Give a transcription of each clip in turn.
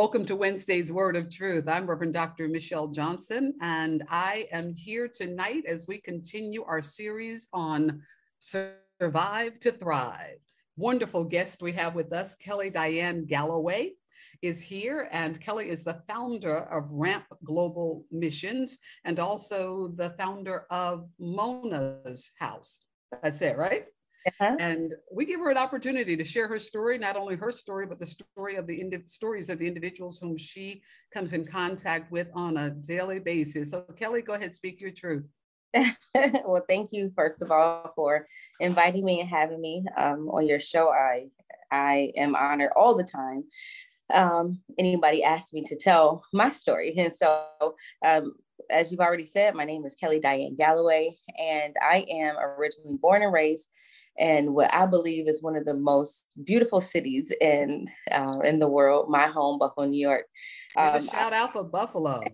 Welcome to Wednesday's Word of Truth. I'm Reverend Dr. Michelle Johnson, and I am here tonight as we continue our series on Survive to Thrive. Wonderful guest we have with us, Kelly Diane Galloway is here, and Kelly is the founder of Ramp Global Missions and also the founder of Mona's House. That's it, right? Uh-huh. And we give her an opportunity to share her story, not only her story, but the story of the indi- stories of the individuals whom she comes in contact with on a daily basis. So, Kelly, go ahead, speak your truth. well, thank you first of all for inviting me and having me um, on your show. I I am honored all the time. Um, anybody asked me to tell my story, and so um, as you've already said, my name is Kelly Diane Galloway, and I am originally born and raised in what I believe is one of the most beautiful cities in uh, in the world, my home, Buffalo, New York. Um, shout out for Buffalo.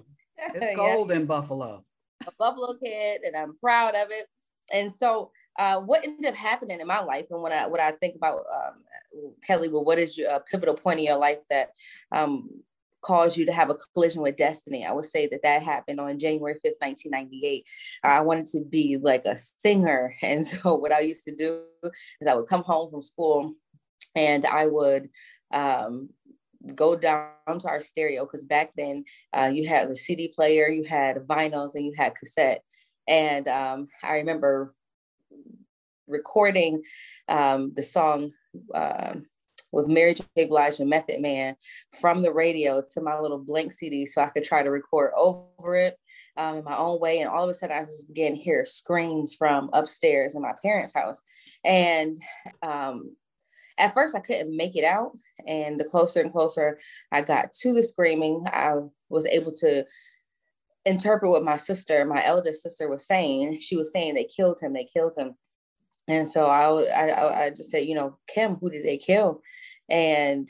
It's cold yeah. in Buffalo. A Buffalo kid, and I'm proud of it. And so, uh, what ended up happening in my life, and when I what I think about um, Kelly, well, what is your uh, pivotal point in your life that um, caused you to have a collision with destiny. I would say that that happened on January 5th, 1998. I wanted to be like a singer. And so what I used to do is I would come home from school and I would um, go down to our stereo because back then uh, you had a CD player, you had vinyls, and you had cassette. And um, I remember recording um, the song uh, with Mary J. Blige and Method Man from the radio to my little blank CD so I could try to record over it um, in my own way. And all of a sudden, I just began to hear screams from upstairs in my parents' house. And um, at first, I couldn't make it out. And the closer and closer I got to the screaming, I was able to interpret what my sister, my eldest sister, was saying. She was saying they killed him, they killed him. And so I, I, I just said, you know, Kim, who did they kill? And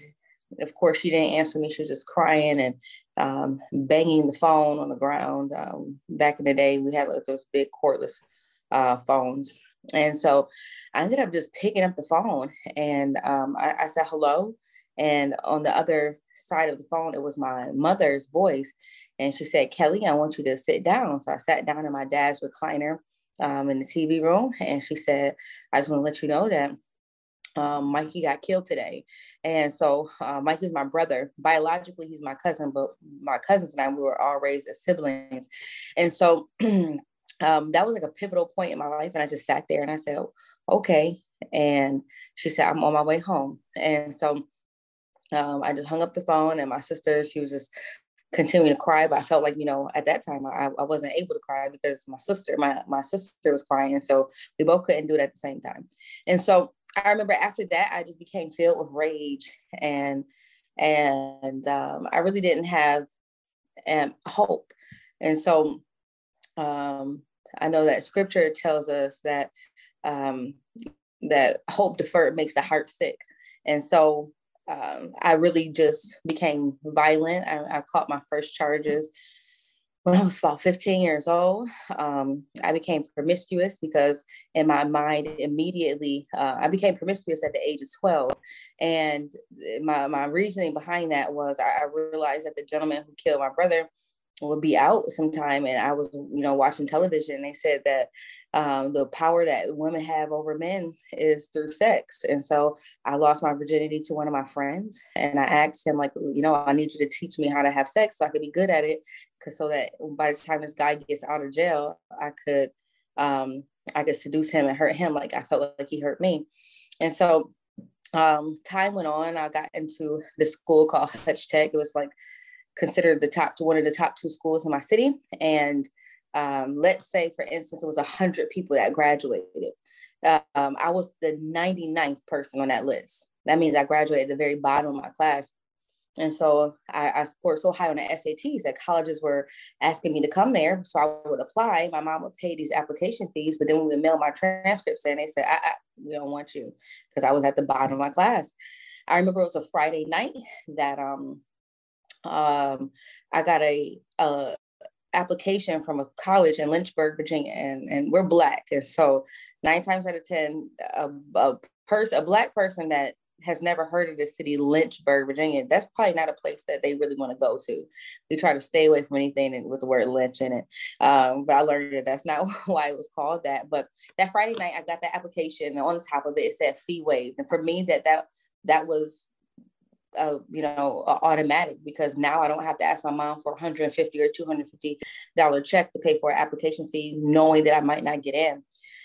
of course, she didn't answer me. She was just crying and um, banging the phone on the ground. Um, back in the day, we had like those big cordless uh, phones. And so I ended up just picking up the phone and um, I, I, said, hello. And on the other side of the phone, it was my mother's voice. And she said, Kelly, I want you to sit down. So I sat down in my dad's recliner um, in the TV room. And she said, I just want to let you know that um, Mikey got killed today. And so uh, Mikey's my brother. Biologically, he's my cousin, but my cousins and I, we were all raised as siblings. And so um, that was like a pivotal point in my life. And I just sat there and I said, okay. And she said, I'm on my way home. And so um, I just hung up the phone and my sister, she was just continuing to cry, but I felt like, you know, at that time I, I wasn't able to cry because my sister, my, my sister was crying. So we both couldn't do it at the same time. And so I remember after that, I just became filled with rage and, and um, I really didn't have um, hope. And so um, I know that scripture tells us that um, that hope deferred makes the heart sick. And so um, I really just became violent. I, I, caught my first charges when I was about 15 years old. Um, I became promiscuous because, in my mind, immediately uh, I became promiscuous at the age of 12. And my, my reasoning behind that was I, I realized that the gentleman who killed my brother would be out sometime and i was you know watching television they said that um, the power that women have over men is through sex and so i lost my virginity to one of my friends and i asked him like you know i need you to teach me how to have sex so i could be good at it because so that by the time this guy gets out of jail i could um, i could seduce him and hurt him like i felt like he hurt me. And so um, time went on i got into this school called hutch tech it was like considered the top to one of the top two schools in my city. And um, let's say, for instance, it was 100 people that graduated. Um, I was the 99th person on that list. That means I graduated at the very bottom of my class. And so I, I, scored so high on the SATs that colleges were asking me to come there. So I would apply. My mom would pay these application fees, but then we would mail my transcripts and they said, I, I, we don't want you because I was at the bottom of my class. I remember it was a Friday night that um, um, I got a, a application from a college in Lynchburg, Virginia, and, and we're black. And so nine times out of 10, a, a person, a black person that has never heard of the city Lynchburg, Virginia, that's probably not a place that they really want to go to. We try to stay away from anything with the word lynch in it. Um, but I learned that that's not why it was called that. But that Friday night, I got that application, and on the top of it, it said fee waived. And for me, that that that was you know, automatic because now I don't have to ask my mom for 150 or 250 dollar check to pay for an application fee, knowing that I might not get in.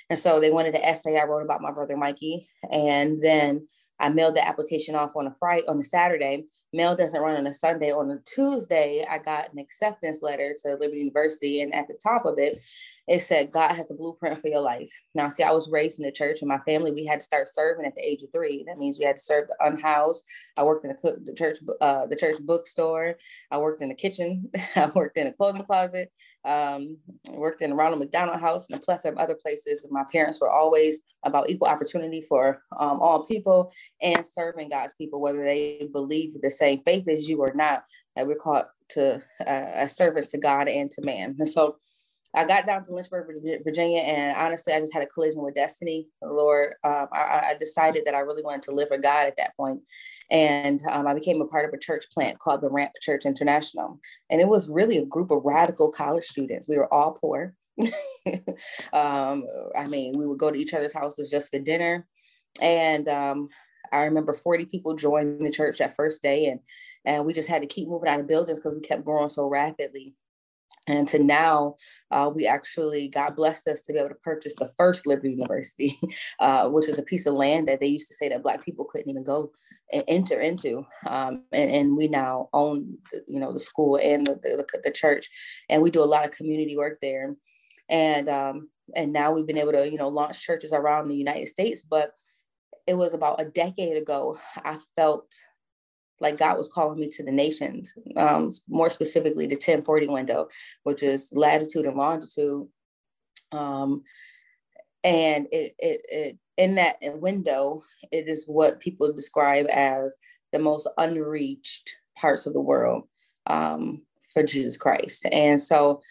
And so they wanted an essay I wrote about my brother Mikey, and then I mailed the application off on a Friday, on a Saturday. Mail doesn't run on a Sunday. On a Tuesday, I got an acceptance letter to Liberty University, and at the top of it, it said God has a blueprint for your life. Now, see, I was raised in the church, and my family we had to start serving at the age of three. That means we had to serve the unhoused. I worked in the, the church, uh, the church bookstore. I worked in the kitchen. I worked in a clothing closet. Um, worked in Ronald McDonald House and a plethora of other places. My parents were always about equal opportunity for um, all people and serving God's people, whether they believe the same faith as you or not. That we're called to uh, a service to God and to man. And so I got down to Lynchburg, Virginia, and honestly, I just had a collision with destiny. Lord, um, I, I, decided that I really wanted to live for God at that point, and um, I became a part of a church plant called the Ramp Church International, and it was really a group of radical college students. We were all poor. um, I mean, we would go to each other's houses just for dinner, and um, I remember 40 people joined the church that first day, and and we just had to keep moving out of buildings because we kept growing so rapidly and to now uh, we actually god blessed us to be able to purchase the first liberty university uh, which is a piece of land that they used to say that black people couldn't even go and enter into. Um, and, and, we now own you know the school and the, the, the, church and we do a lot of community work there. And um, and now we've been able to you know launch churches around the united states but it was about a decade ago i felt like God was calling me to the nations, um, more specifically the 1040 window, which is latitude and longitude. Um, and it, it, it, in that window, it is what people describe as the most unreached parts of the world um, for Jesus Christ. And so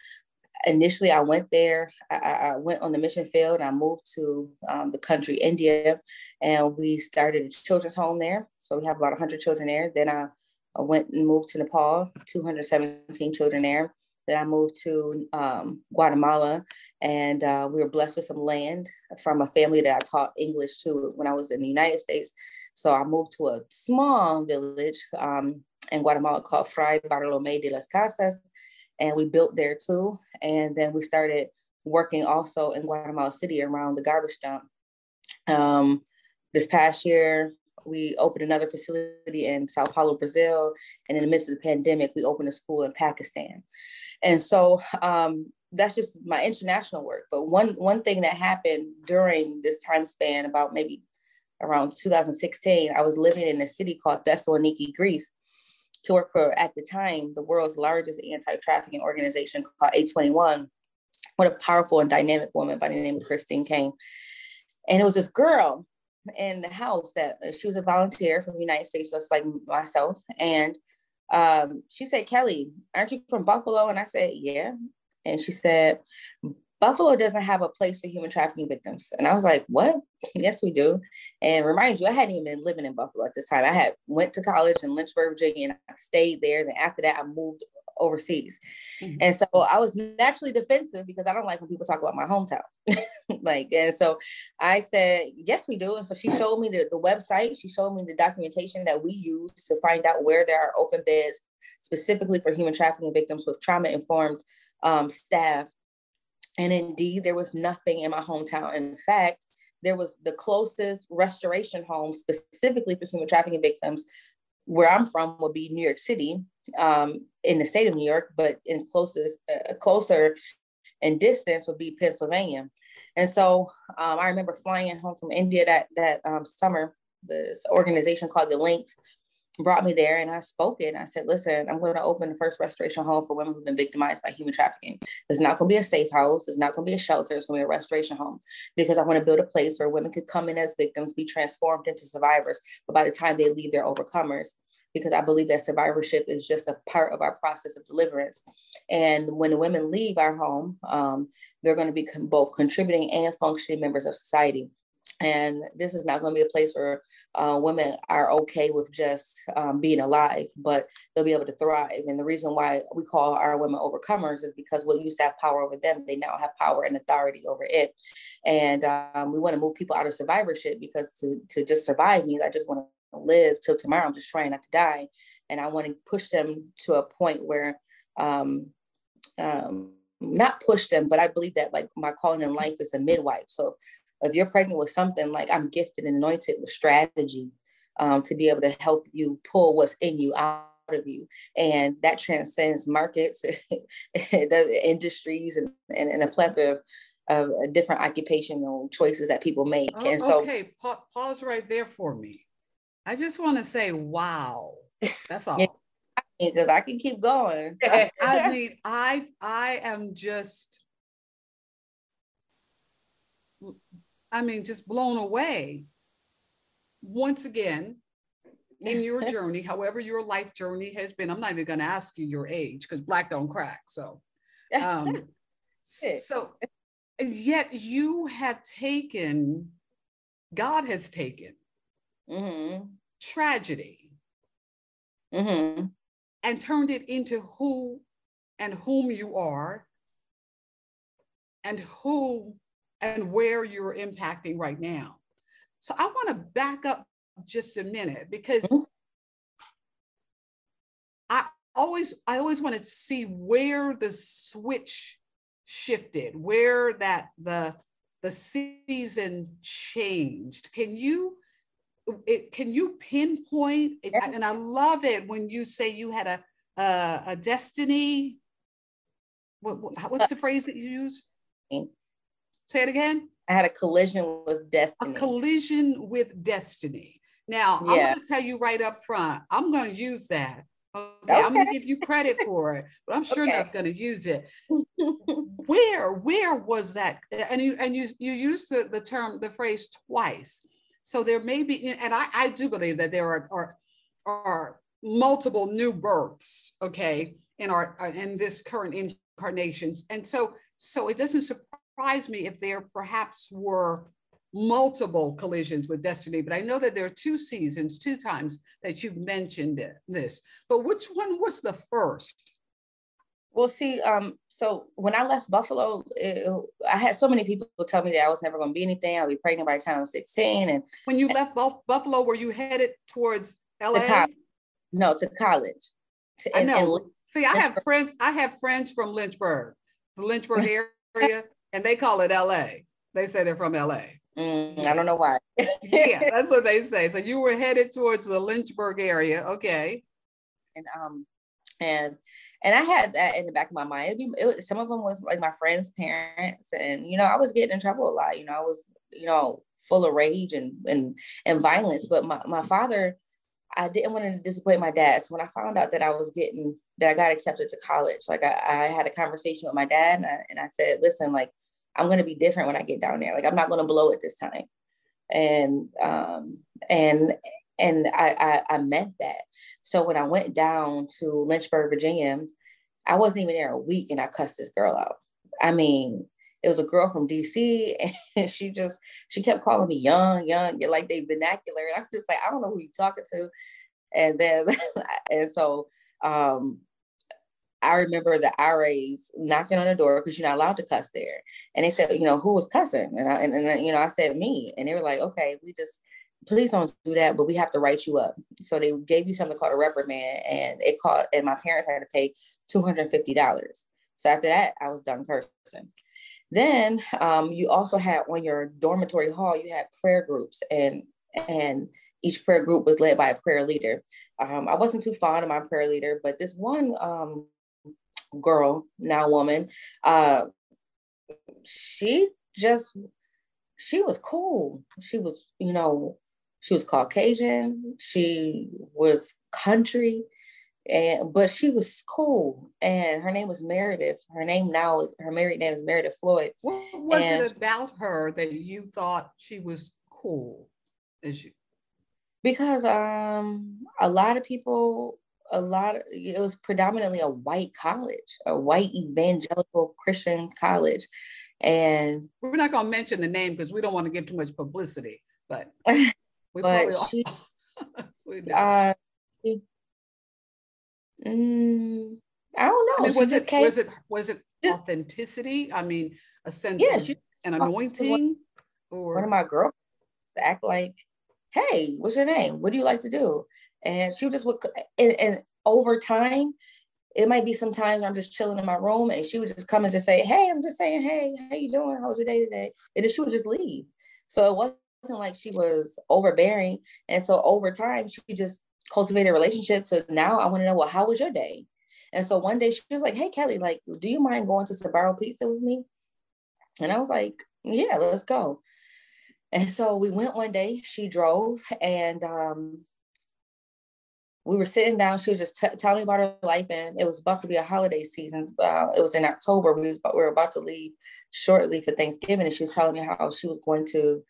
initially I went there, I, I, went on the mission field, I moved to um, the country, India, and we started a children's home there. So we have about 100 children there. Then I, I went and moved to Nepal, 217 children there. Then I moved to um, Guatemala, and uh, we were blessed with some land from a family that I taught English to when I was in the United States. So I moved to a small village um, in Guatemala called Fray Bartolome de las Casas, and we built there too. And then we started working also in Guatemala City around the garbage dump. Um, this past year, we opened another facility in Sao Paulo, Brazil. And in the midst of the pandemic, we opened a school in Pakistan. And so um, that's just my international work. But one, one thing that happened during this time span, about maybe around 2016, I was living in a city called Thessaloniki, Greece to work for, at the time, the world's largest anti trafficking organization called A21. What a powerful and dynamic woman by the name of Christine Caine. And it was this girl in the house that uh, she was a volunteer from the United States, just like myself. And um, she said, Kelly, aren't you from Buffalo? And I said, yeah. And she said, Buffalo doesn't have a place for human trafficking victims. And I was like, what? yes, we do. And remind you, I hadn't even been living in Buffalo at this time. I had went to college in Lynchburg, Virginia, and I stayed there. And after that, I moved overseas. Mm-hmm. And so I was naturally defensive because I don't like when people talk about my hometown. like, and so I said, yes, we do. And so she showed me the, the website. She showed me the documentation that we use to find out where there are open beds specifically for human trafficking victims with trauma informed um, staff and indeed, there was nothing in my hometown. In fact, there was the closest restoration home specifically for human trafficking victims where I'm from would be New York City um, in the state of New York, but in closest, uh, closer in distance would be Pennsylvania. And so um, I remember flying home from India that, that um, summer, this organization called the Links brought me there and I spoke it. I said, listen, I'm going to open the first restoration home for women who've been victimized by human trafficking. It's not going to be a safe house. It's not going to be a shelter. It's going to be a restoration home because I want to build a place where women could come in as victims, be transformed into survivors. But by the time they leave, they're overcomers because I believe that survivorship is just a part of our process of deliverance. And when the women leave our home, um, they're going to be both contributing and functioning members of society. And this is not going to be a place where uh, women are okay with just um, being alive, but they'll be able to thrive. And the reason why we call our women overcomers is because what used to have power over them, they now have power and authority over it. And um, we want to move people out of survivorship because to, to just survive means I just want to live till tomorrow. I'm just trying not to die. And I want to push them to a point where, um, um, not push them, but I believe that like my calling in life is a midwife. So if you're pregnant with something, like I'm gifted and anointed with strategy um, to be able to help you pull what's in you out of you. And that transcends markets, industries, and, and, and, a plethora of, of different occupational choices that people make. Oh, and so, okay, pa- pause right there for me. I just want to say, wow. That's all. Because I can keep going. I mean, I I am just I mean, just blown away. Once again, in your journey, however your life journey has been, I'm not even going to ask you your age because black don't crack. So, um, so yet you have taken, God has taken mm-hmm. tragedy mm-hmm. and turned it into who and whom you are and who and where you're impacting right now. So I want to back up just a minute because mm-hmm. I always I always want to see where the switch shifted, where that the the season changed. Can you it, can you pinpoint it, yeah. and I love it when you say you had a a, a destiny. What, what's the phrase that you use? Say it again. I had a collision with destiny. A collision with destiny. Now, yeah. I'm going to tell you right up front, I'm going to use that. Okay, okay. I'm going to give you credit for it, but I'm sure okay. not going to use it. where, where was that? And you and you you used the, the term, the phrase twice. So there may be, and I, I do believe that there are, are are multiple new births, okay, in our uh, in this current incarnations. And so so it doesn't surprise surprise me if there perhaps were multiple collisions with destiny, but I know that there are two seasons, two times that you've mentioned this. But which one was the first? Well, see, um, so when I left Buffalo, it, I had so many people tell me that I was never going to be anything. I'll be pregnant by the time I was 16. And when you and, left Buffalo, were you headed towards LA? To no, to college. To, I know. see, I have friends. I have friends from Lynchburg, the Lynchburg area and they call it LA. They say they're from LA. Mm, I don't know why. yeah, that's what they say. So you were headed towards the Lynchburg area, okay? And um, and and I had that in the back of my mind. Be, it, some of them was like my friends' parents, and you know, I was getting in trouble a lot. You know, I was you know full of rage and and and violence. But my my father, I didn't want to disappoint my dad. So when I found out that I was getting that I got accepted to college, like I, I had a conversation with my dad, and I, and I said, listen, like I'm to be different when I get down there. Like I'm not to blow it this time. And um, and and I, I I meant that. So when I went down to Lynchburg, Virginia, I wasn't even there a week, and I cussed this girl out. I mean, it was a girl from DC, and she just she kept calling me young, young, like they vernacular. And I'm just like, I don't know who you're talking to. And then and so um I remember the RAs knocking on the door because you're not allowed to cuss there. And they said, you know, who was cussing? And, I, and, and, you know, I said me. And they were like, okay, we just, please don't do that, but we have to write you up. So they gave you something called a reprimand and it caught, and my parents had to pay $250. So after that, I was done cursing. Then um, you also had on your dormitory hall, you had prayer groups and, and each prayer group was led by a prayer leader. Um, I wasn't too fond of my prayer leader, but this one um, girl, now woman, uh, she just she was cool. She was, you know, she was Caucasian, she was country, and but she was cool. And her name was Meredith. Her name now is her married name is Meredith Floyd. What was and, it about her that you thought she was cool as you? Because um a lot of people a lot of, it was predominantly a white college a white evangelical christian college And we're not going to mention the name because we don't want to get too much publicity, but we but she, uh, mm, I don't know. I mean, was, it, came, was it was it authenticity? I mean, a sense yeah, of she, an anointing, or one of my girls act like, "Hey, what's your name? What do you like to do?" And she would just would, and, and over time, it might be sometimes I'm just chilling in my room, and she would just come and just say, "Hey, I'm just saying, hey, how you doing? How was your day today?" And then she would just leave. So it wasn't like she was overbearing, and so over time, she just cultivated a relationship. So now I want to know, well, how was your day? And so one day she was like, Hey, Kelly, like, do you mind going to Sbarro Pizza with me? And I was like, Yeah, let's go. And so we went one day, she drove, and um, we were sitting down. She was just t- telling me about her life, and it was about to be a holiday season. Uh, it was in October. We, was, we were about to leave shortly for Thanksgiving, and she was telling me how she was going to,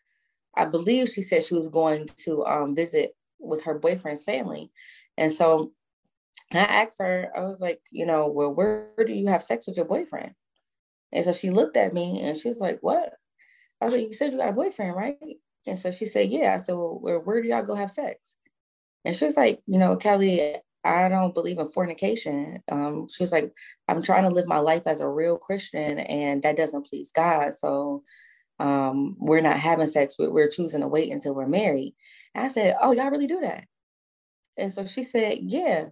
I believe she said she was going to um, visit with her boyfriend's family. And so I asked her, I was like, you know, well, where, do you have sex with your boyfriend? And so she looked at me and she was like, what? I was like, you said you got a boyfriend, right? And so she said, yeah. I said, well, where, where do y'all go have sex? And she was like, you know, Kelly, I don't believe in fornication. Um, she was like, I'm trying to live my life as a real Christian and that doesn't please God. So um, we're not having sex. We're, choosing to wait until we're married. And I said, oh, y'all really do that? And so she said, yeah.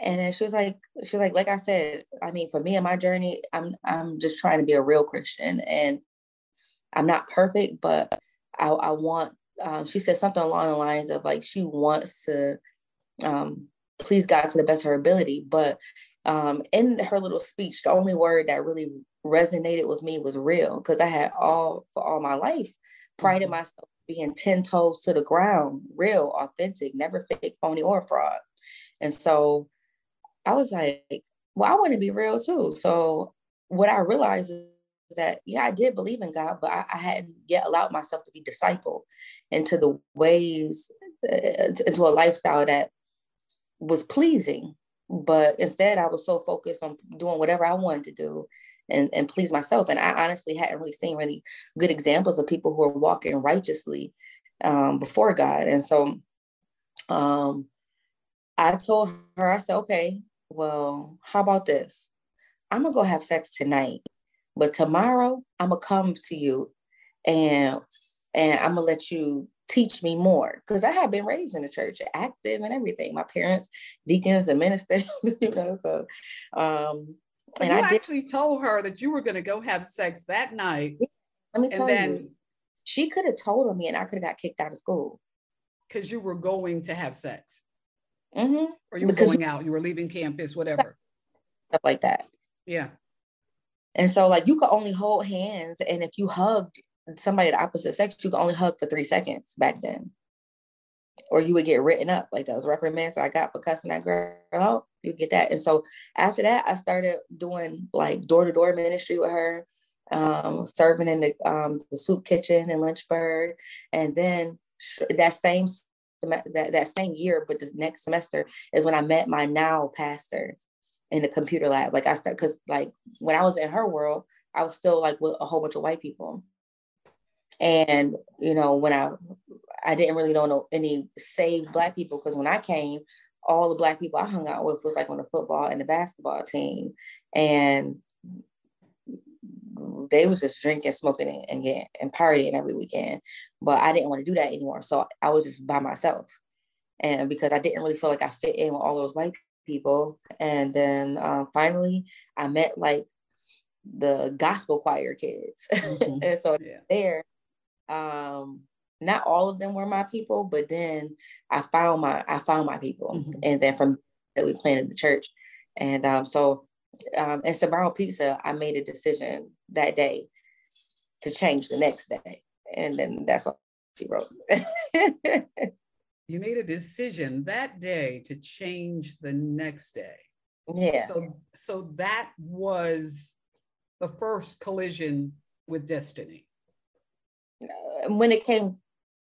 And then she was like, she was like, like I said, I mean, for me and my journey, I'm I'm just trying to be a real Christian, and I'm not perfect, but I, I want. Um, she said something along the lines of like she wants to um, please God to the best of her ability, but um, in her little speech, the only word that really resonated with me was real because I had all for all my life prided mm-hmm. myself being 10 toes to the ground, real, authentic, never fake, phony, or fraud. And so I was like, well, I want to be real too. So what I realized is that, yeah, I did believe in God, but I, I hadn't yet allowed myself to be discipled into the ways, uh, into a lifestyle that was pleasing. But instead, I was so focused on doing whatever I wanted to do and, and please myself. And I honestly hadn't really seen really good examples of people who are walking righteously um, before God. And so um, I told her, I said, okay, well, how about this? I'm gonna go have sex tonight, but tomorrow I'm gonna come to you and and I'm gonna let you teach me more because I have been raised in the church, active and everything. My parents, deacons and ministers, you know. So, um, so and I actually told her that you were going to go have sex that night. Let me tell then, you, she could have told me, and I could have got kicked out of school because you were going to have sex. Mm-hmm. Or you were because going out, you were leaving campus, whatever. Stuff like that. Yeah. And so, like, you could only hold hands, and if you hugged somebody the opposite sex, you could only hug for three seconds back then. Or you would get written up, like those reprimands I got for cussing that girl out. You get that. And so after that, I started doing like door to door ministry with her, um, serving in the um, the soup kitchen in Lynchburg, and then that same that, that same year, but the next semester is when I met my now pastor in the computer lab. Like I started because like when I was in her world, I was still like with a whole bunch of white people. And you know, when I I didn't really know any saved black people because when I came, all the black people I hung out with was like on the football and the basketball team. And they was just drinking, smoking, and, and getting and partying every weekend. But I didn't want to do that anymore. So I was just by myself. And because I didn't really feel like I fit in with all those white people. And then uh, finally I met like the gospel choir kids. Mm-hmm. and so yeah. there, um, not all of them were my people, but then I found my I found my people. Mm-hmm. And then from that we planted the church. And um, so um, at Sbarro Pizza, I made a decision that day to change the next day. And then that's all she wrote. you made a decision that day to change the next day. Yeah. So so that was the first collision with destiny. Uh, when it came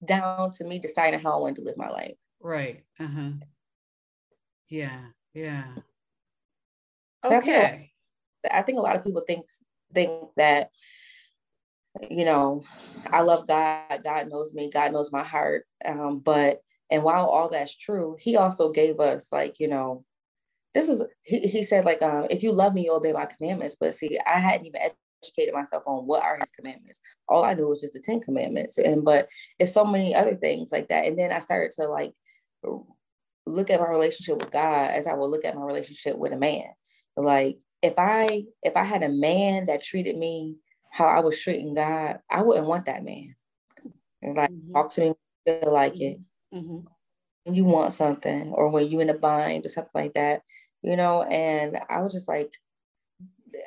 down to me deciding how I wanted to live my life. Right. Uh-huh. Yeah. Yeah. Okay. I think, I think a lot of people think think that you know, I love God. God knows me. God knows my heart. Um, but and while all that's true, He also gave us like you know, this is He, he said like um, if you love me, you obey my commandments. But see, I hadn't even educated myself on what are His commandments. All I knew was just the Ten Commandments, and but it's so many other things like that. And then I started to like look at my relationship with God as I would look at my relationship with a man. Like if I if I had a man that treated me how I was treating God, I wouldn't want that man. And like mm-hmm. talk to me feel like it. Mm-hmm. When you want something or when you're in a bind or something like that, you know, and I was just like,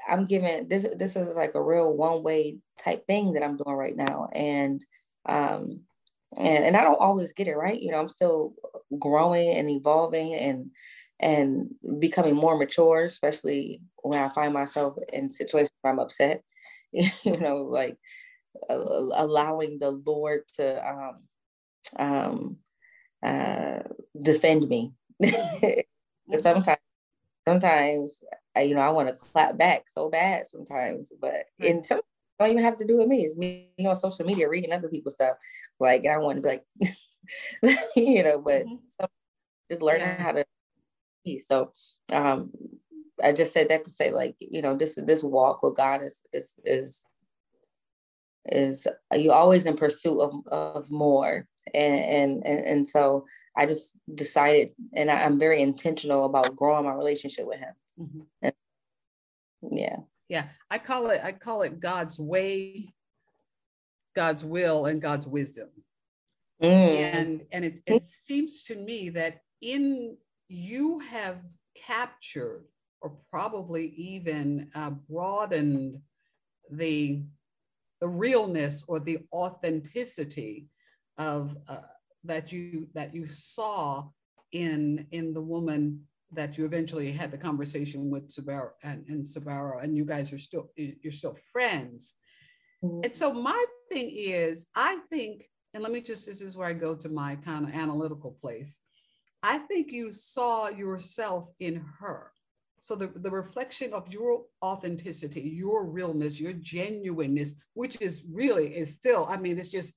I'm giving this this is like a real one-way type thing that I'm doing right now. And um and and I don't always get it right. You know, I'm still growing and evolving and and becoming more mature, especially when I find myself in situations where I'm upset. you know, like uh, allowing the Lord to um, um, uh, defend me. sometimes, sometimes I, you know, I want to clap back so bad sometimes, but in some don't even have to do with me. It's me on social media reading other people's stuff. Like I want to be like, you know, but mm-hmm. just learning yeah. how to be. So um I just said that to say like, you know, this this walk with God is is is is you always in pursuit of, of more. And, and and so I just decided and I, am very intentional about growing my relationship with him. Mm-hmm. And, yeah yeah i call it i call it god's way god's will and god's wisdom mm. and and it, it seems to me that in you have captured or probably even uh, broadened the the realness or the authenticity of uh, that you that you saw in in the woman that you eventually had the conversation with Sbarro and, and Sbarro, and you guys are still you're still friends. Mm-hmm. And so my thing is, I think, and let me just this is where I go to my kind of analytical place. I think you saw yourself in her. So the, the reflection of your authenticity, your realness, your genuineness, which is really is still, I mean, it's just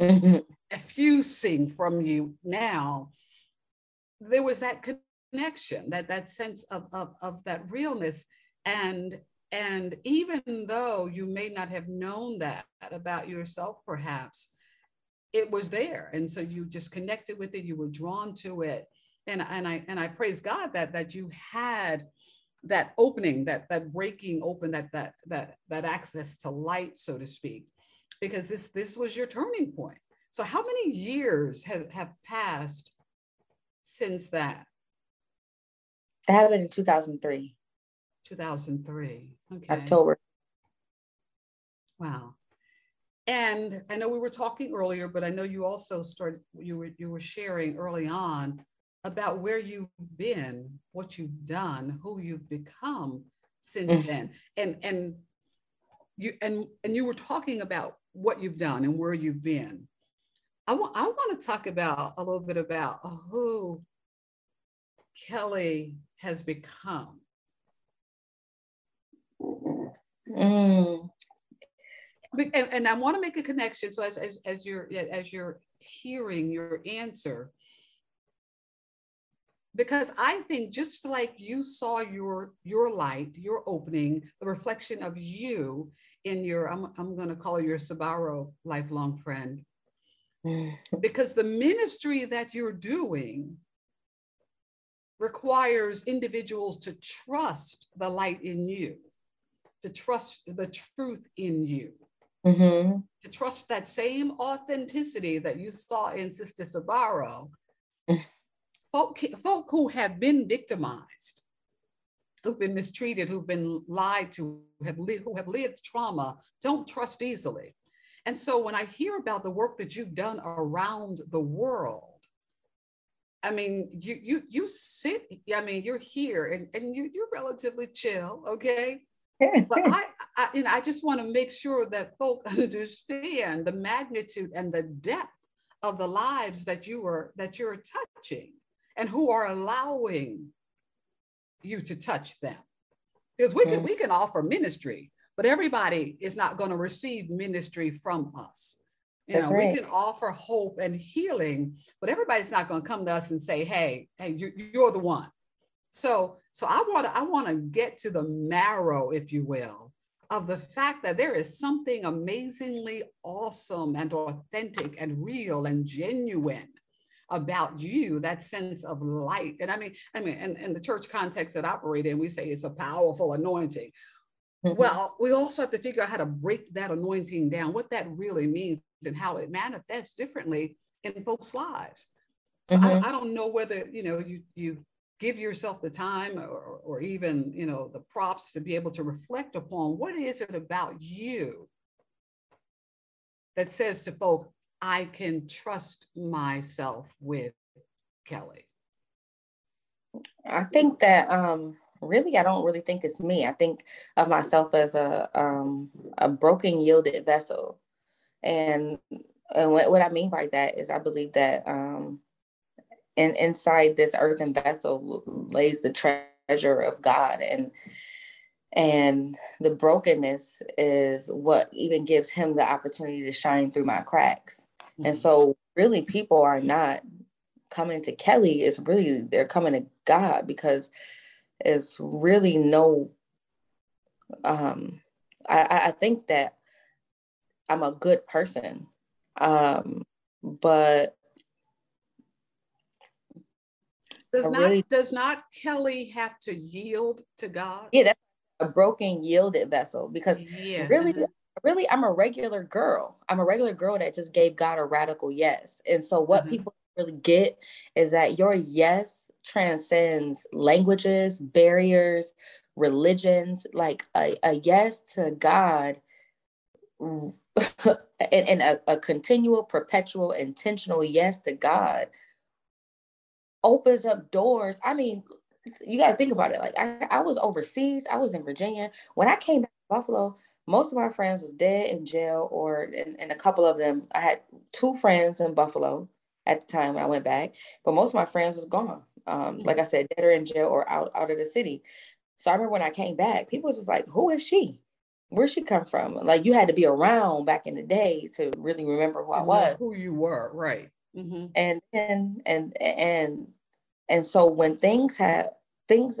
mm-hmm. effusing from you now. There was that connection, that that sense of, of, of that realness. And and even though you may not have known that about yourself, perhaps, it was there. And so you just connected with it, you were drawn to it. And, and I and I praise God that that you had that opening, that that breaking open, that that that that access to light, so to speak, because this this was your turning point. So how many years have, have passed since that? That happened in 2003. 2003. Okay. October. Wow. And I know we were talking earlier, but I know you also started you were you were sharing early on about where you've been, what you've done, who you've become since mm-hmm. then. And and you and and you were talking about what you've done and where you've been. I want I want to talk about a little bit about who Kelly has become? Mm. And, and, I want to make a connection. So as, as, as you're as you're hearing your answer, because I think just like you saw your your light, your opening, the reflection of you in your I'm, I'm going to call your Sbarro lifelong friend, because the ministry that you're doing requires individuals to trust the light in you, to trust the truth in you, mm-hmm. to trust that same authenticity that you saw in Sister Sbarro. folk, folk who have been victimized, who've been mistreated, who've been lied to, have li- who have lived trauma, don't trust easily. And so when I hear about the work that you've done around the world, I mean, you you you sit. I mean, you're here and and you you're relatively chill, okay. but I, I, you know, I just want to make sure that folk understand the magnitude and the depth of the lives that you are that you're touching, and who are allowing you to touch them. Because we can mm. we can offer ministry, but everybody is not going to receive ministry from us. You That's know, right. we can offer hope and healing, but everybody's not going to come to us and say, "Hey, hey, you, you're the one." So, so I want to I want to get to the marrow, if you will, of the fact that there is something amazingly awesome and authentic and real and genuine about you that sense of light and i mean i mean in, in the church context that I operate in we say it's a powerful anointing mm-hmm. well we also have to figure out how to break that anointing down what that really means and how it manifests differently in folks lives so mm-hmm. I, I, don't know whether you know you you give yourself the time or, or even you know the props to be able to reflect upon what is it about you that says to folk I can trust myself with Kelly? I think that um, really, I don't really think it's me. I think of myself as a um, a broken, yielded vessel, and and what, what I mean by that is I believe that um, in, inside this earthen vessel lays the treasure of God, and and the brokenness is what even gives Him the opportunity to shine through my cracks. Mm-hmm. And so really people are not coming to Kelly, it's really they're coming to God because it's really no um I, I think that I'm a good person. Um, but does not really, does not Kelly have to yield to God? Yeah, that's a broken yielded vessel because yeah. really uh-huh really I'm a regular girl. I'm a regular girl that just gave God a radical yes. And so what mm-hmm. people really get is that your yes transcends languages, barriers, religions, like a, a yes to God and, and a, a continual, perpetual, intentional yes to God opens up doors. I mean, you got to think about it. Like I, I was overseas, I was in Virginia. When I came back to Buffalo, most of my friends was dead in jail or and, and a couple of them i had two friends in buffalo at the time when i went back but most of my friends was gone. Um, like i said dead or in jail or out, out of the city. So i remember when i came back people was just like who is she? Where she come from? Like you had to be around back in the day to really remember who to i was. who you were right. Mm-hmm. and and and and and so when things have things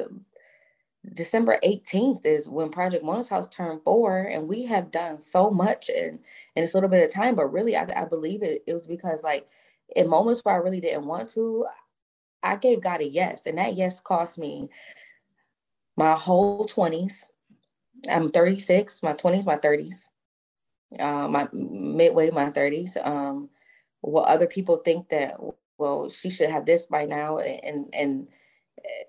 December 18th is when Project Mona's House turned four, and we have done so much in in this little bit of time. But really, I, I believe it, it was because like in moments where I really didn't want to, I gave God a yes, and that yes cost me my whole 20s. I'm 36, my 20s, my 30s, uh, my midway, my 30s. Um, what other people think that well, she should have this by now, and and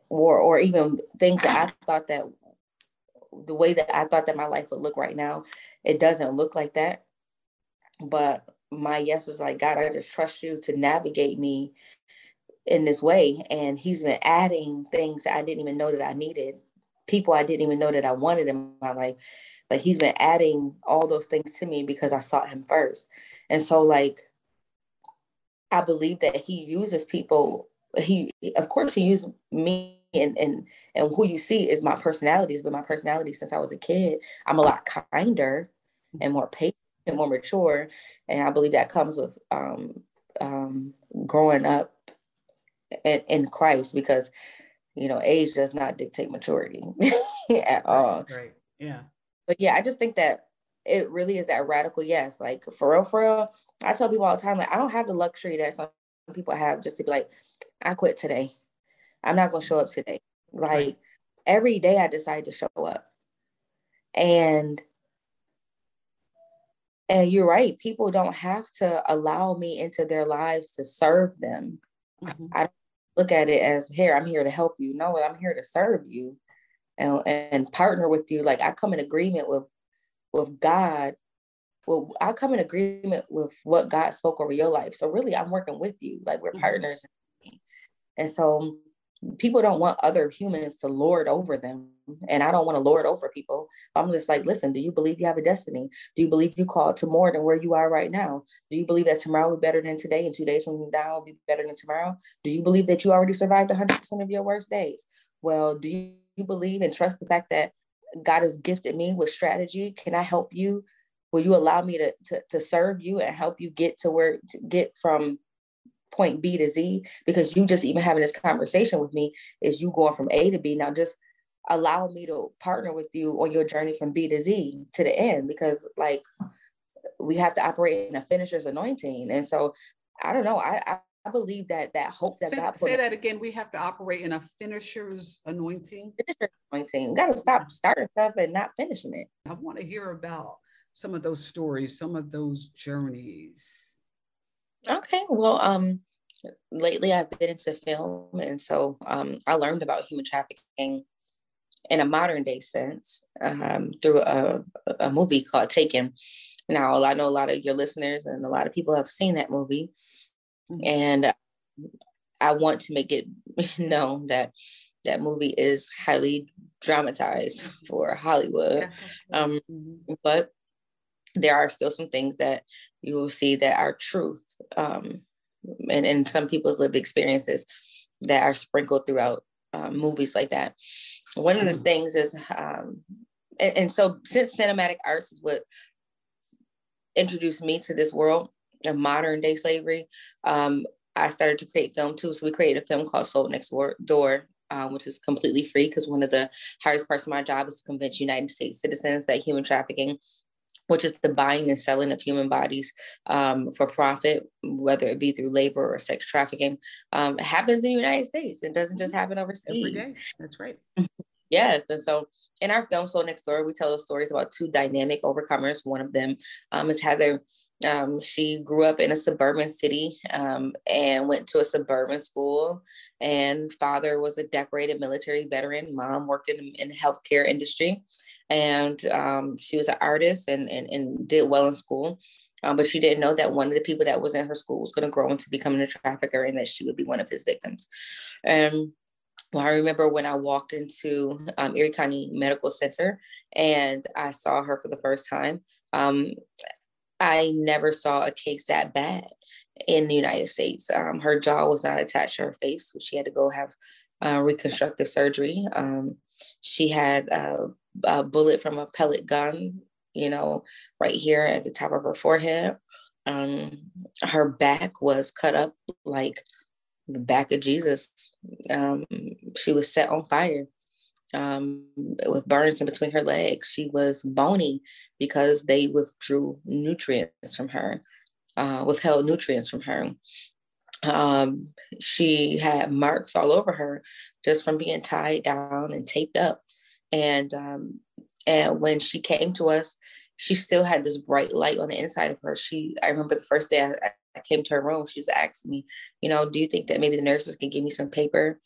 or or even things that ah. I thought that the way that I thought that my life would look right now, it doesn't look like that. But my yes was like, God, I just trust you to navigate me in this way. And he's been adding things that I didn't even know that I needed, people I didn't even know that I wanted in my life. Like he's been adding all those things to me because I sought him first. And so like I believe that he uses people he of course he used me and and and who you see is my personalities but my personality since i was a kid. I'm a lot kinder and more patient and more mature and i believe that comes with um um growing up in, in christ because you know age does not dictate maturity at all. right yeah. But yeah i just think that it really is that radical yes like for real for real i tell people all the time like i don't have the luxury that some people have just to be like I quit today. I'm not going to show up today. Like right. every day I decide to show up. And and you're right, people don't have to allow me into their lives to serve them. Mm-hmm. I look at it as here, I'm here to help you. No, I'm here to serve you and, and partner with you. Like I come in agreement with with God. Well, I come in agreement with what God spoke over your life. So really I'm working with you. Like we're mm-hmm. partners and so mm, people don't want other humans to lord over them. And I don't want to lord over people. I'm just like, listen, do you believe you have a destiny? Do you believe you called to more than where you are right now? Do you believe that tomorrow will be better than today and two days from now will be better than tomorrow? Do you believe that you already survived 100% of your worst days? Well, do you believe and trust the fact that God has gifted me with strategy. Can I help you? Will you allow me to, to, to serve you and help you get to where to get from point B to Z? Because you just even having this conversation with me is you going from A to B. Now just allow me to partner with you on your journey from B to Z to the end because like we have to operate in a finisher's anointing. And so I don't know. I, I believe that that hope that say, God say that again. We have to operate in a finisher's anointing. Finisher's anointing. Got to stop starting stuff and not finishing it. I want to hear about some of those stories, some of those journeys. Okay. Well, um, lately I've been into film, and so um, I learned about human trafficking in a modern day sense um, through a, a movie called Taken. Now, I know a lot of your listeners and a lot of people have seen that movie. Mm-hmm. And I want to make it known that that movie is highly dramatized for Hollywood. Um, mm-hmm. But there are still some things that you will see that are truth um, and, and some people's lived experiences that are sprinkled throughout um, movies like that. One of the mm-hmm. things is, um, and, and, so since cinematic arts is what introduced me to this world of modern day slavery, um, I started to create film too. So we created a film called Sold Next Door, um, which is completely free because one of the hardest parts of my job is to convince United States citizens that human trafficking which is the buying and selling of human bodies um, for profit, whether it be through labor or sex trafficking, um, happens in the United States. It doesn't just happen overseas. Every day. That's right. yes. And so in our film Sold Next Door, we tell the stories about two dynamic overcomers. One of them um, is Heather. Um, she grew up in a suburban city um, and went to a suburban school. And father was a decorated military veteran. Mom worked in, in the healthcare industry, and um, she was an artist and, and, and did well in school. Um, but she didn't know that one of the people that was in her school was going to grow into becoming a trafficker and that she would be one of his victims. Well, I remember when I walked into um, Erie County Medical Center and I saw her for the first time. Um, I never saw a case that bad in the United States. Um, her jaw was not attached to her face, so she had to go have uh, reconstructive surgery. Um, she had a, a, bullet from a pellet gun, you know, right here at the top of her forehead. Um, her back was cut up like the back of Jesus. Um, she was set on fire um, with burns in between her legs. She was bony because they withdrew nutrients from her, uh, withheld nutrients from her. Um, she had marks all over her just from being tied down and taped up. And um, and when she came to us, she still had this bright light on the inside of her. She, I remember the first day I, I came to her room, she's asked me, you know, do you think that maybe the nurses can give me some paper?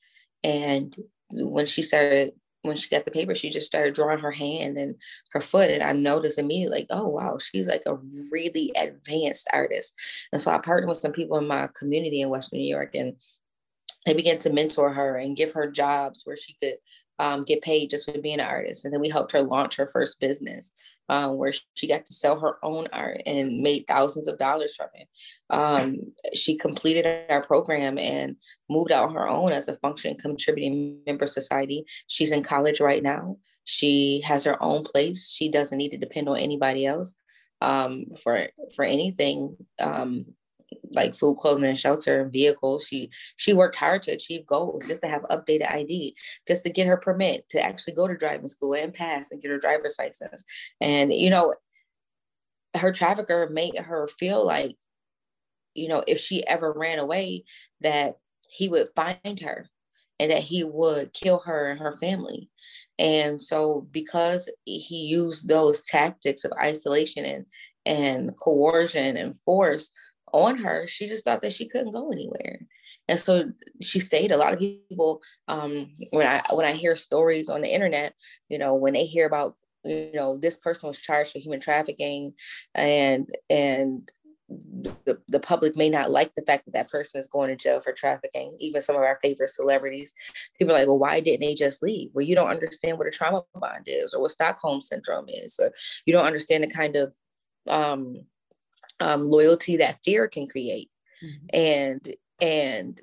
And when she started, when she got the paper, she just started drawing her hand and her foot. And I noticed immediately, like, oh, wow, she's like a really advanced artist. And so I partnered with some people in my community in Western New York and they began to mentor her and give her jobs where she could um, get paid just for being an artist. And then we helped her launch her first business um, where she got to sell her own art and made thousands of dollars from it. Um, she completed our program and moved out her own as a functioning contributing member society. She's in college right now. She has her own place. She doesn't need to depend on anybody else um, for for anything um, like food, clothing, and shelter and vehicles. She she worked hard to achieve goals, just to have updated ID, just to get her permit to actually go to driving school and pass and get her driver's license. And you know, her trafficker made her feel like, you know, if she ever ran away, that he would find her and that he would kill her and her family. And so because he used those tactics of isolation and and coercion and force on her, she just thought that she couldn't go anywhere. And so she stayed. A lot of people, um, when I when I hear stories on the internet, you know, when they hear about, you know, this person was charged for human trafficking, and and the, the public may not like the fact that that person is going to jail for trafficking even some of our favorite celebrities people are like well why didn't they just leave well you don't understand what a trauma bond is or what stockholm syndrome is or you don't understand the kind of um, um, loyalty that fear can create mm-hmm. and and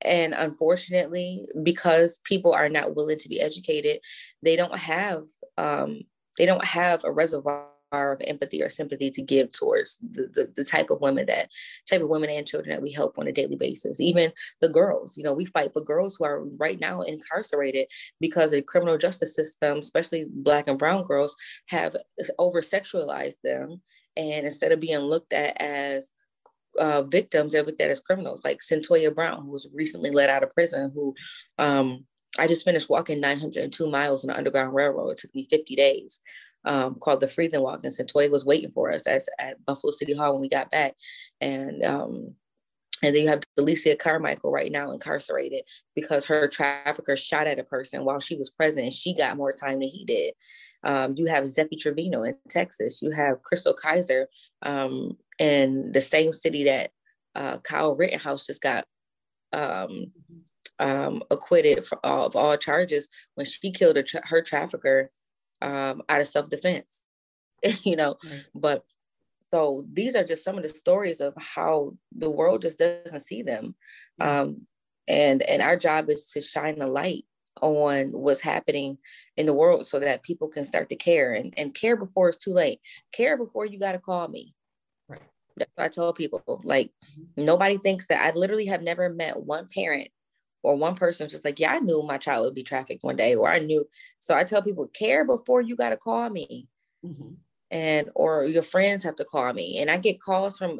and unfortunately because people are not willing to be educated they don't have um, they don't have a reservoir of empathy or sympathy to give towards the, the, the, type of women that type of women and children that we help on a daily basis. Even the girls you know we fight for girls who are right now incarcerated because the criminal justice system especially black and brown girls have over sexualized them. And instead of being looked at as uh, victims, they're looked at as criminals, like Cyntoia Brown, who was recently let out of prison, who um, I just finished walking 902 miles on the Underground Railroad. It took me 50 days, um, called the Freedom Walk. And Cyntoia was waiting for us as, at Buffalo City Hall when we got back. And um, and then you have Delicia Carmichael right now incarcerated because her trafficker shot at a person while she was present and she got more time than he did. Um, you have Zephy Trevino in Texas. You have Chrystul Kizer um, in the same city that uh, Kyle Rittenhouse just got um, um, acquitted of all charges when she killed tra- her trafficker um, out of self defense. you know, right. but so these are just some of the stories of how the world just doesn't see them, um, and and our job is to shine the light on what's happening in the world so that people can start to care and, and care before it's too late. Care before you got to call me. Right. That's what I tell people. Like mm-hmm. nobody thinks that I literally have never met one parent or one person just like, yeah, I knew my child would be trafficked one day, or I knew. So I tell people, care before you got to call me. Mm-hmm and or your friends have to call me and i get calls from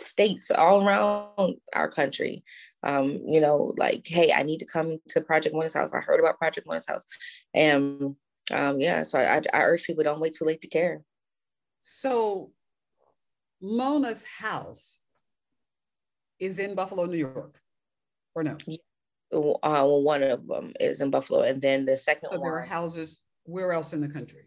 states all around our country um, you know like hey i need to come to project mona's house i heard about project mona's house and um, yeah so I, I urge people don't wait too late to care so mona's house is in buffalo new york or no uh, well, one of them is in buffalo and then the second so there are houses where else in the country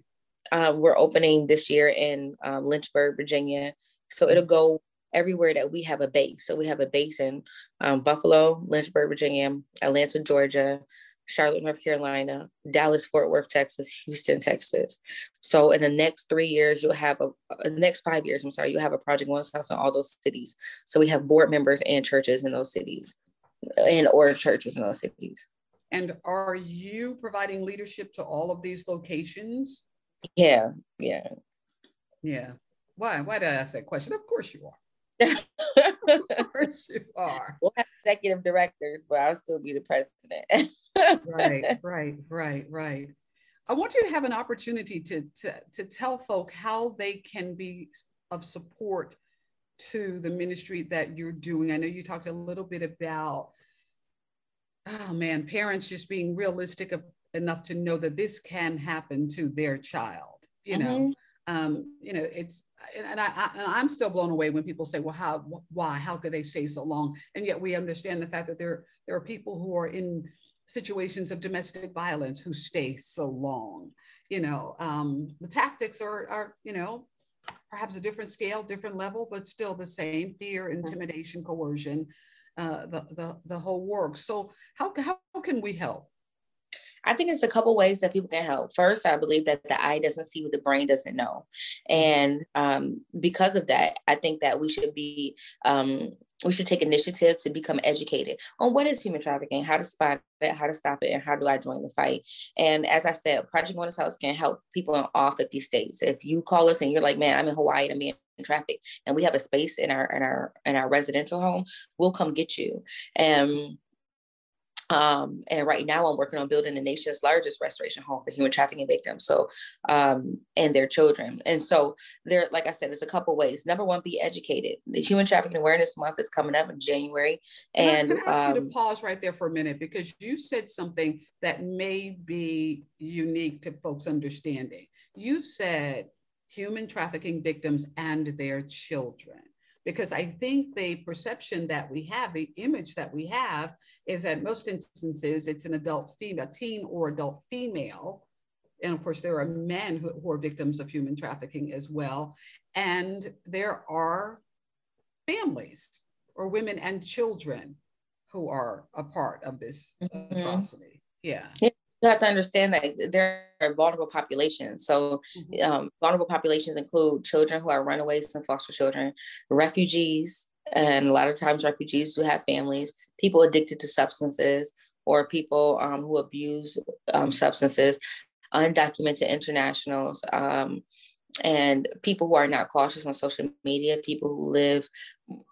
um, we're opening this year in um, Lynchburg, Virginia. So it'll go everywhere that we have a base. So we have a base in um, Buffalo, Lynchburg, Virginia, Atlanta, Georgia, Charlotte, North Carolina, Dallas, Fort Worth, Texas, Houston, Texas. So in the next three years, you'll have a, uh, next five years, I'm sorry, you'll have a Project Mona's House in all those cities. So we have board members and churches in those cities and or churches in those cities. And are you providing leadership to all of these locations? Yeah, yeah. Yeah. Why? Why did I ask that question? Of course you are. of course you are. We'll have executive directors, but I'll still be the president. right, right, right, right. I want you to have an opportunity to, to, to tell folk how they can be of support to the ministry that you're doing. I know you talked a little bit about, oh man, parents just being realistic enough to know that this can happen to their child you know mm-hmm. um, you know it's and I, I am still blown away when people say well how why how could they stay so long and yet we understand the fact that there there are people who are in situations of domestic violence who stay so long you know um, the tactics are are you know perhaps a different scale different level but still the same fear intimidation coercion uh, the, the the whole work so how, how can we help I think it's a couple ways that people can help. First, I believe that the eye doesn't see what the brain doesn't know. And um, because of that, I think that we should be um, we should take initiative to become educated on what is human trafficking, how to spot it, how to stop it, and how do I join the fight. And as I said, Project Mona's House can help people in all 50 states. If you call us and you're like, man, I'm in Hawaii and I'm being in traffic and we have a space in our in our in our residential home, we'll come get you. And um, and right now, I'm working on building the nation's largest restoration home for human trafficking victims. So, um, and their children. And so, there, like I said, there's a couple ways. Number one, be educated. The Human Trafficking Awareness Month is coming up in January. And can I, can I ask um, you to um, pause right there for a minute because you said something that may be unique to folks' understanding. You said human trafficking victims and their children because I think the perception that we have, the image that we have, is that most instances it's an adult female, teen or adult female. And of course, there are men who, who are victims of human trafficking as well. And there are families or women and children who are a part of this mm-hmm. atrocity. Yeah. yeah you have to understand that there are vulnerable populations. So, mm-hmm. um, vulnerable populations include children who are runaways and foster children, refugees, and a lot of times refugees who have families, people addicted to substances, or people um, who abuse um, substances, undocumented internationals, um, and people who are not cautious on social media, people who live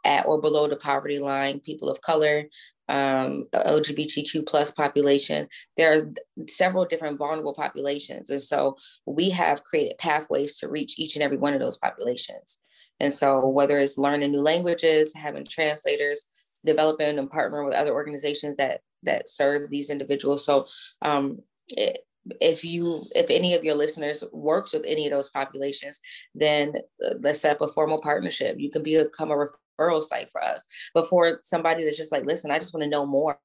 at or below the poverty line, people of color, um, LGBTQ plus population. There are several different vulnerable populations. And so we have created pathways to reach each and every one of those populations. And so whether it's learning new languages, having translators, developing and partnering with other organizations that that serve these individuals. So um, it, if you if any of your listeners works with any of those populations then uh, let's set up a formal partnership you can become a referral site for us but for somebody that's just like listen i just want to know more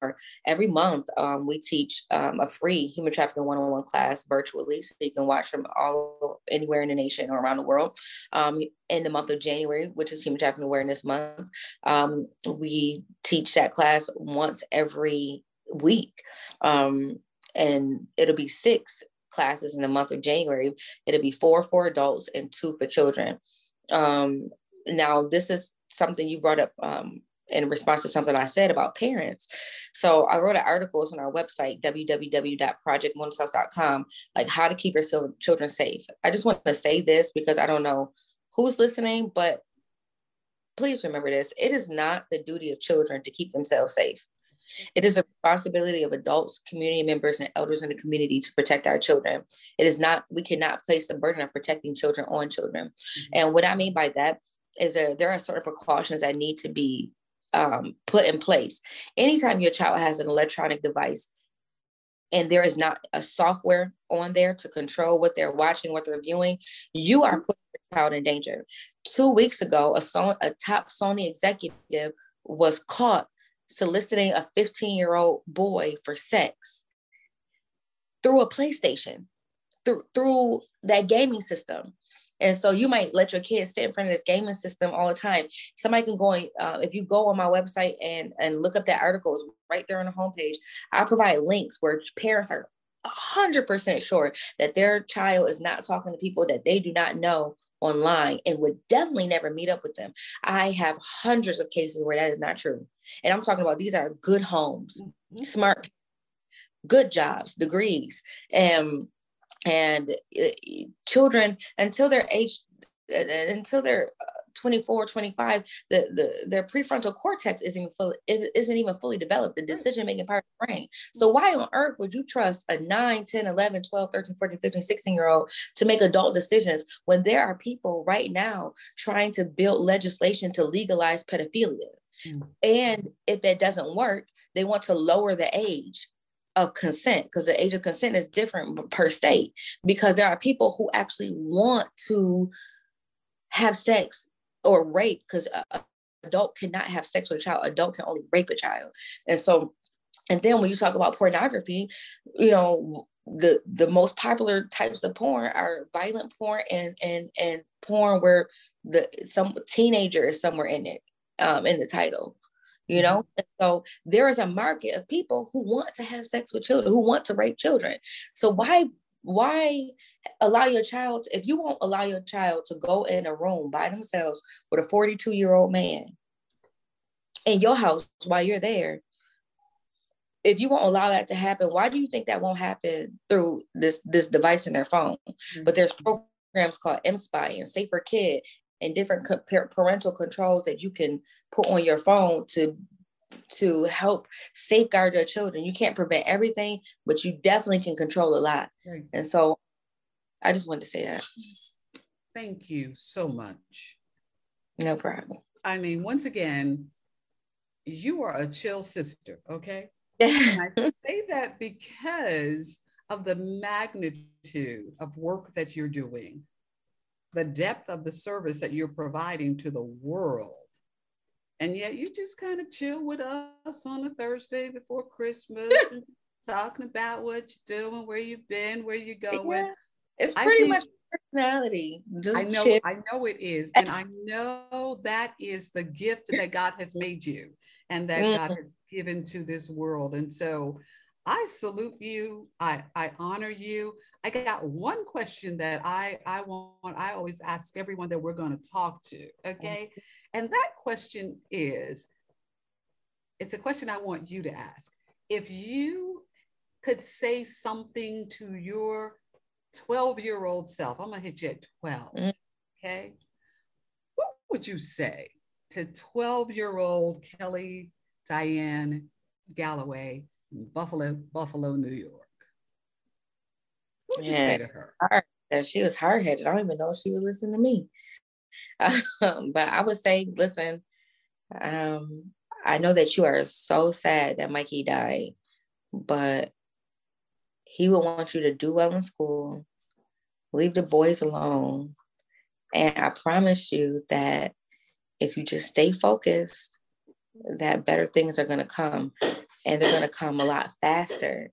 every month um, we teach um, a free human trafficking one-on-one class virtually so you can watch from all anywhere in the nation or around the world um, in the month of january which is human trafficking awareness month um, we teach that class once every week um, and it'll be six classes in the month of January. It'll be four for adults and two for children. Um, now, this is something you brought up um, in response to something I said about parents. So I wrote an article on our website, www.projectmonashouse.com, like how to keep your children safe. I just want to say this because I don't know who's listening, but please remember this. It is not the duty of children to keep themselves safe. It is the responsibility of adults, community members, and elders in the community to protect our children. It is not, we cannot place the burden of protecting children on children. Mm-hmm. And what I mean by that is that there are certain precautions that need to be um, put in place. Anytime your child has an electronic device, and there is not a software on there to control what they're watching, what they're viewing, you are putting your child in danger. Two weeks ago, a, a top Sony executive was caught soliciting a 15 year old boy for sex through a PlayStation, through, through that gaming system. And so you might let your kids sit in front of this gaming system all the time. Somebody can go, uh, if you go on my website and, and look up that article, it's right there on the homepage. I provide links where parents are 100% sure that their child is not talking to people that they do not know online and would definitely never meet up with them. I have hundreds of cases where that is not true. And I'm talking about these are good homes, mm-hmm. smart, good jobs, degrees, and and uh, children until they're age uh, until they're uh, 24 25 the, the their prefrontal cortex isn't even fully isn't even fully developed. The decision making part of the brain. So why on earth would you trust a 9 10 11 12 13 14 15 16 year old to make adult decisions when there are people right now trying to build legislation to legalize pedophilia? Mm. and if it doesn't work they want to lower the age of consent because the age of consent is different per state because there are people who actually want to have sex or rape because adult cannot have sex with a child. Adult can only rape a child. And so and then when you talk about pornography you know the the most popular types of porn are violent porn and and and porn where the some teenager is somewhere in it um in the title you know? And so there is a market of people who want to have sex with children who want to rape children. So why why allow your child if you won't allow your child to go in a room by themselves with a 42 year old man in your house while you're there if you won't allow that to happen why do you think that won't happen through this this device in their phone? Mm-hmm. but there's programs called mspy and safer kid and different parental controls that you can put on your phone to to help safeguard your children. You can't prevent everything, but you definitely can control a lot. Right. And so I just wanted to say that. Thank you so much. No problem. I mean, once again, you are a chill sister, okay? I say that because of the magnitude of work that you're doing, the depth of the service that you're providing to the world and yet you just kind of chill with us on a Thursday before Christmas and talking about what you're doing, where you've been, where you're going. Yeah. It's pretty much personality. Just I know, chill. I know it is. And I know that is the gift that God has made you and that mm. God has given to this world. And so I salute you. I, I honor you. I got one question that I, I want, I always ask everyone that we're going to talk to. Okay. And that question is it's a question I want you to ask. If you could say something to your 12 year old self, I'm going to hit you at 12. Mm. Okay. What would you say to 12 year old Kelly Diane Galloway Buffalo, Buffalo, New York? What would yeah. say to her? That she was hard headed. I don't even know if she would listen to me. Um, but I would say, listen, um, I know that you are so sad that Mikey died, but he will want you to do well in school, leave the boys alone. And I promise you that if you just stay focused, that better things are going to come and they're going to come a lot faster.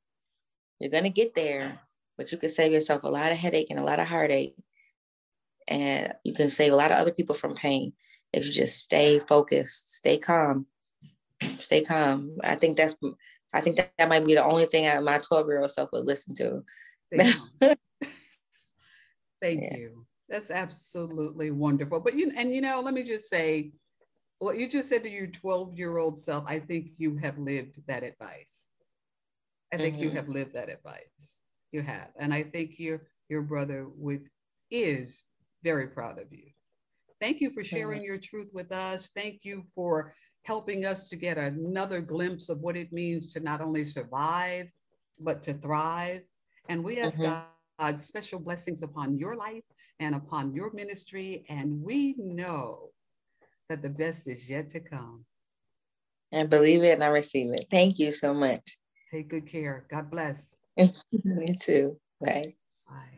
You're going to get there, but you can save yourself a lot of headache and a lot of heartache. And you can save a lot of other people from pain if you just stay focused, stay calm, stay calm. I think that's, I think that, that might be the only thing I, my 12 year old self would listen to. Thank yeah. you. That's absolutely wonderful. But you, and you know, let me just say, what you just said to your 12 year old self, I think you have lived that advice. I think mm-hmm. you have lived that advice. You have. And I think your your brother would is very proud of you. Thank you for sharing your truth with us. Thank you for helping us to get another glimpse of what it means to not only survive, but to thrive. And we ask mm-hmm. God special blessings upon your life and upon your ministry. And we know that the best is yet to come. I believe it and I receive it. Thank you so much. Take good care. God bless. Me too. Bye. Bye.